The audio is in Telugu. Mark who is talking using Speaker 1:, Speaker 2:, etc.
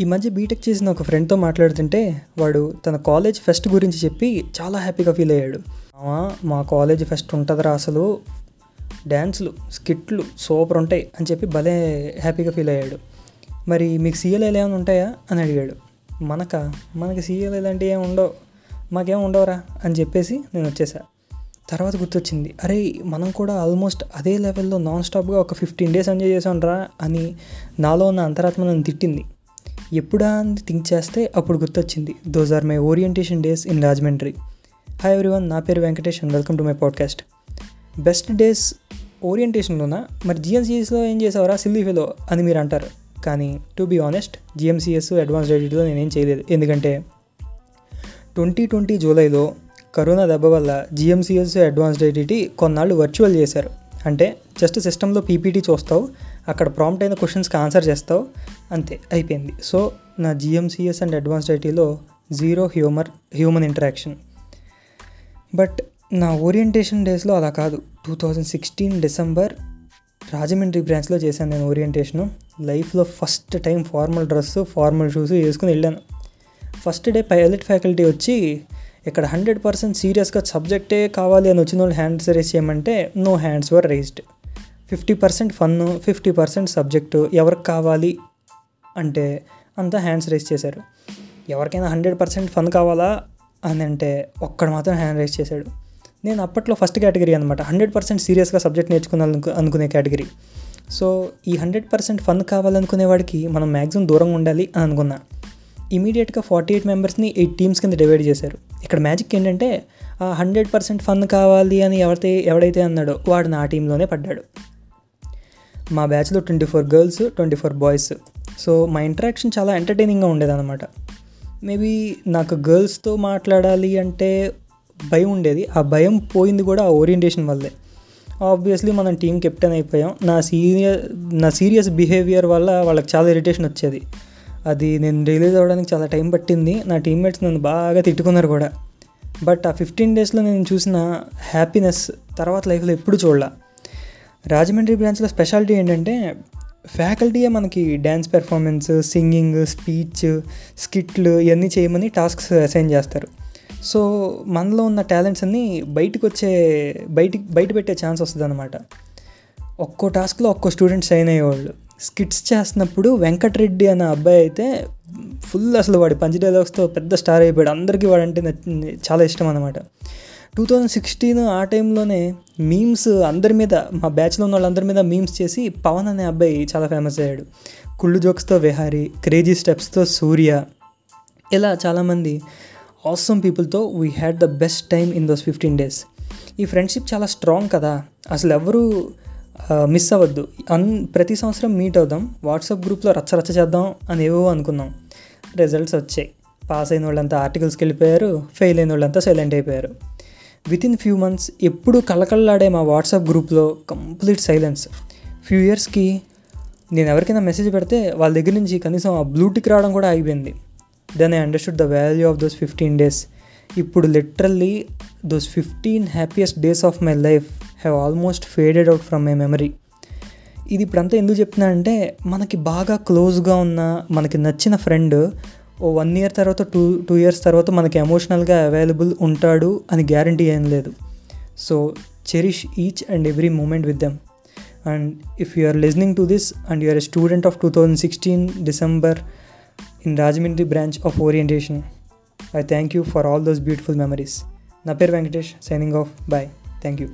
Speaker 1: ఈ మధ్య బీటెక్ చేసిన ఒక ఫ్రెండ్తో మాట్లాడుతుంటే వాడు తన కాలేజ్ ఫెస్ట్ గురించి చెప్పి చాలా హ్యాపీగా ఫీల్ అయ్యాడు. మా కాలేజ్ ఫెస్ట్ ఉంటుందిరా అసలు. డ్యాన్స్లు స్కిట్లు సూపర్ ఉంటాయి అని చెప్పి భలే హ్యాపీగా ఫీల్ అయ్యాడు. మరి మీకు సీఎల్ఏలు ఏమైనా ఉంటాయా? అని అడిగాడు. మనక? మనకి సీఎల్ ఇలాంటివి ఏమి ఉండవు. మాకేం ఉండవురా? అని చెప్పేసి నేను వచ్చేసా. తర్వాత గుర్తొచ్చింది. అరే మనం కూడా ఆల్మోస్ట్ అదే లెవెల్లో నాన్ స్టాప్గా ఒక ఫిఫ్టీన్ డేస్ ఎంజాయ్ చేసాంరా అని నాలో ఉన్న అంతరాత్మ నన్ను తిట్టింది. ఎప్పుడా అని థింక్ చేస్తే అప్పుడు గుర్తొచ్చింది. Those are my orientation days in Rajahmundry hi everyone నా పేరు Venkatesh and welcome to my podcast best days ఓరియంటేషన్లోనా మరి జిఎంసీఎస్లో ఏం చేసావరా? సిల్లీ ఫెలో అని మీరు అంటారు. కానీ to be honest GMCS advance ఎడిట్లో నేనేం చేయలేదు. ఎందుకంటే ట్వంటీ ట్వంటీ జూలైలో కరోనా దెబ్బ వల్ల జిఎంసిఎస్ అడ్వాన్స్డ్ ఐడిటీ కొన్నాళ్ళు వర్చువల్ చేశారు. అంటే జస్ట్ సిస్టంలో పీపీటీ చూస్తావు అక్కడ ప్రాంప్ట్ అయిన క్వశ్చన్స్కి ఆన్సర్ చేస్తావు. అంతే అయిపోయింది. సో నా జిఎంసిఎస్ అండ్ అడ్వాన్స్డ్ ఐటీలో zero humour human interaction. But నా ఓరియంటేషన్ డేస్లో అలా కాదు. Two thousand sixteen December Rajahmundry బ్రాంచ్లో చేశాను నేను ఓరియంటేషను. లైఫ్లో first time formal dress formal shoes వేసుకుని వెళ్ళాను. ఫస్ట్ డే పైలట్ ఫ్యాకల్టీ వచ్చి ఇక్కడ హండ్రెడ్ పర్సెంట్ సీరియస్గా సబ్జెక్టే కావాలి అని వచ్చిన వాళ్ళు హ్యాండ్స్ రేస్ చేయమంటే no hands were raised. Fifty percent fun fifty percent subject ఎవరికి కావాలి అంటే అంతా హ్యాండ్స్ రేస్ చేశారు. ఎవరికైనా హండ్రెడ్ పర్సెంట్ ఫన్ కావాలా అని అంటే ఒక్కడు మాత్రం హ్యాండ్ రేస్ చేశాడు. నేను అప్పట్లో ఫస్ట్ కేటగిరీ అనమాట హండ్రెడ్ పర్సెంట్ సీరియస్గా సబ్జెక్ట్ నేర్చుకున్నాను అనుకునే కేటగిరీ. సో ఈ హండ్రెడ్ పర్సెంట్ ఫన్ కావాలనుకునే వాడికి మనం మ్యాక్సిమం దూరంగా ఉండాలి అని అనుకున్నా. ఇమీడియట్గా ఫార్టీ ఎయిట్ మెంబర్స్ని ఎయిట్ టీమ్స్ కింద డివైడ్ చేశారు. ఇక్కడ మ్యాజిక్ ఏంటంటే ఆ హండ్రెడ్ పర్సెంట్ ఫన్ కావాలి అని ఎవరైతే ఎవడైతే అన్నాడో వాడు నా టీంలోనే పడ్డాడు. మా బ్యాచ్లో twenty four girls twenty four boys so మా ఇంటరాక్షన్ చాలా ఎంటర్టైనింగ్గా ఉండేదన్నమాట. మేబీ నాకు గర్ల్స్తో మాట్లాడాలి అంటే భయం ఉండేది. ఆ భయం పోయింది కూడా ఆ ఓరియంటేషన్ వల్లే. ఆబ్వియస్లీ మనం టీం కెప్టెన్ అయిపోయాం. నా సీరియస్ నా సీరియస్ బిహేవియర్ వల్ల వాళ్ళకి చాలా ఇరిటేషన్ వచ్చేది. అది నేను రిలీజ్ అవ్వడానికి చాలా టైం పట్టింది. నా టీమ్మేట్స్ నన్ను బాగా తిట్టుకున్నారు కూడా. బట్ ఆ ఫిఫ్టీన్ డేస్లో నేను చూసిన హ్యాపీనెస్ తర్వాత లైఫ్లో ఎప్పుడు చూడలే. రాజమండ్రి బ్రాంచ్లో స్పెషాలిటీ ఏంటంటే ఫ్యాకల్టీయే మనకి డ్యాన్స్ పెర్ఫార్మెన్స్ సింగింగ్ స్పీచ్ స్కిట్లు ఇవన్నీ చేయమని టాస్క్స్ అసైన్ చేస్తారు. సో మనలో ఉన్న టాలెంట్స్ అన్నీ బయటకు వచ్చే బయటికి బయట పెట్టే ఛాన్స్ వస్తుంది అనమాట ఒక్కో టాస్క్లో ఒక్కో స్టూడెంట్ సైన్ అయ్యేవాళ్ళు. స్కిట్స్ చేస్తున్నప్పుడు వెంకటరెడ్డి అనే అబ్బాయి అయితే ఫుల్ అసలు వాడి పంచ్ డైలాగ్స్తో పెద్ద స్టార్ అయిపోయాడు. అందరికీ వాడంటే చాలా ఇష్టం అనమాట టూ థౌజండ్ సిక్స్టీన్ ఆ టైంలోనే మీమ్స్ అందరి మీద మా బ్యాచ్లో ఉన్న వాళ్ళందరి మీద మీమ్స్ చేసి పవన్ అనే అబ్బాయి చాలా ఫేమస్ అయ్యాడు. కుళ్ళు జోక్స్తో విహారీ క్రేజీ స్టెప్స్తో సూర్య ఇలా చాలామంది awesome పీపుల్తో we had the best time in those fifteen days ఈ ఫ్రెండ్షిప్ చాలా స్ట్రాంగ్ కదా. అసలు ఎవరు మిస్ అవ్వద్దు. అన్ ప్రతి సంవత్సరం మీట్ అవుదాం. వాట్సాప్ గ్రూప్లో రచ్చ రచ్చ చేద్దాం అని ఏవో అనుకున్నాం. రిజల్ట్స్ వచ్చాయి. పాస్ అయిన వాళ్ళంతా ఆర్టికల్స్కి వెళ్ళిపోయారు. ఫెయిల్ అయిన వాళ్ళంతా సైలెంట్ అయిపోయారు. విత్ ఇన్ ఫ్యూ మంత్స్ ఎప్పుడు కళ్ళకళ్ళాడే మా వాట్సాప్ గ్రూప్లో కంప్లీట్ సైలెన్స్. ఫ్యూ ఇయర్స్కి నేను ఎవరికైనా మెసేజ్ పెడితే వాళ్ళ దగ్గర నుంచి కనీసం ఆ బ్లూటిక్ రావడం కూడా ఆగిపోయింది. Then I understood the value of those fifteen days ఇప్పుడు literally those fifteen happiest days of my life have almost faded out from my memory ఇది ఇప్పుడంతా ఎందుకు చెప్తున్నా అంటే మనకి బాగా క్లోజ్గా ఉన్న మనకి నచ్చిన ఫ్రెండ్ ఓ వన్ ఇయర్ తర్వాత టూ టూ ఇయర్స్ తర్వాత మనకి ఎమోషనల్గా అవైలబుల్ ఉంటాడు అని గ్యారంటీ ఏం లేదు. So cherish each and every moment with them. And if you are listening to this and you are a student of two thousand sixteen December in Rajahmundry branch of orientation I thank you for all those beautiful memories. నా పేరు Venkatesh signing off. Bye thank you.